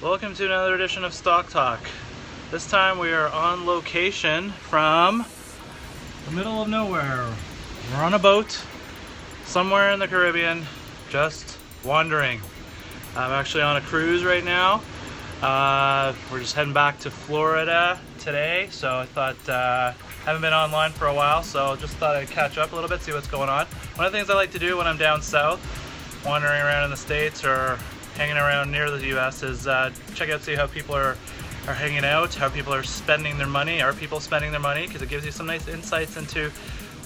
Welcome to another edition of Stock Talk. This time we are on location from the middle of nowhere. We're on a boat somewhere in the Caribbean, just wandering. I'm actually on a cruise right now. Uh, we're just heading back to Florida today, so I thought uh, haven't been online for a while, so just thought I'd catch up a little bit, see what's going on. One of the things I like to do when I'm down south, wandering around in the states or hanging around near the U.S. is uh, check out see how people are are hanging out, how people are spending their money, are people spending their money? Because it gives you some nice insights into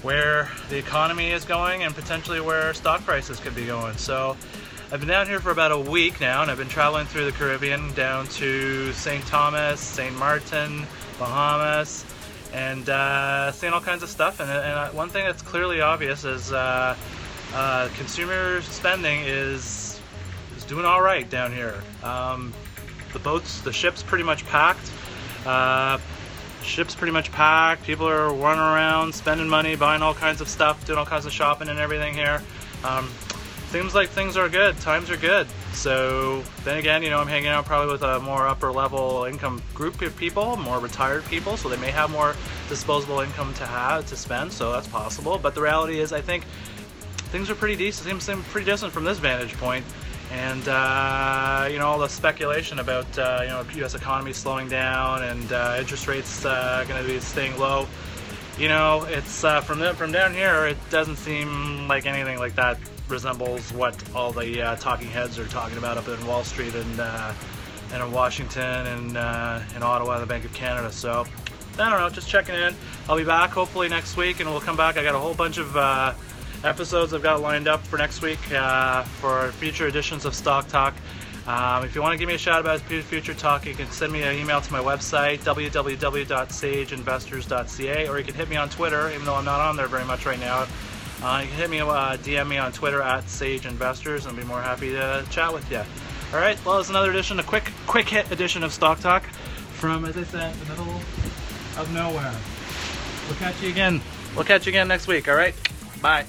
where the economy is going and potentially where stock prices could be going. So I've been down here for about a week now, and I've been traveling through the Caribbean down to St. Thomas, St. Martin, Bahamas, and uh, seeing all kinds of stuff. And, and one thing that's clearly obvious is uh, uh, consumer spending is is doing all right down here. Um, the boats, the ship's pretty much packed. Uh, ship's pretty much packed. People are running around, spending money, buying all kinds of stuff, doing all kinds of shopping and everything here. Um, seems like things are good. Times are good. So then again, you know, I'm hanging out probably with a more upper level income group of people, more retired people, so they may have more disposable income to have to spend. So that's possible. But the reality is, I think things are pretty decent. Seems, seem pretty decent from this vantage point. and uh, you know all the speculation about uh, you know U.S. economy slowing down and uh, interest rates uh, going to be staying low. You know, it's uh, from the, from down here, it doesn't seem like anything like that resembles what all the uh, talking heads are talking about up in Wall Street and and in Washington and in Ottawa, the Bank of Canada. So I don't know, just checking in. I'll be back hopefully next week, and we'll come back. I got a whole bunch of episodes I've got lined up for next week uh, for future editions of Stock Talk. Um, if you want to give me a shout about future talk, you can send me an email to my website, www.sageinvestors.ca, or you can hit me on Twitter, even though I'm not on there very much right now. Uh, you can hit me, uh, DM me on Twitter at Sage Investors, and I'll be more happy to chat with you. All right, well, it's another edition, a quick, quick hit edition of Stock Talk from, as I said, the middle of nowhere. We'll catch you again. We'll catch you again next week. All right, bye.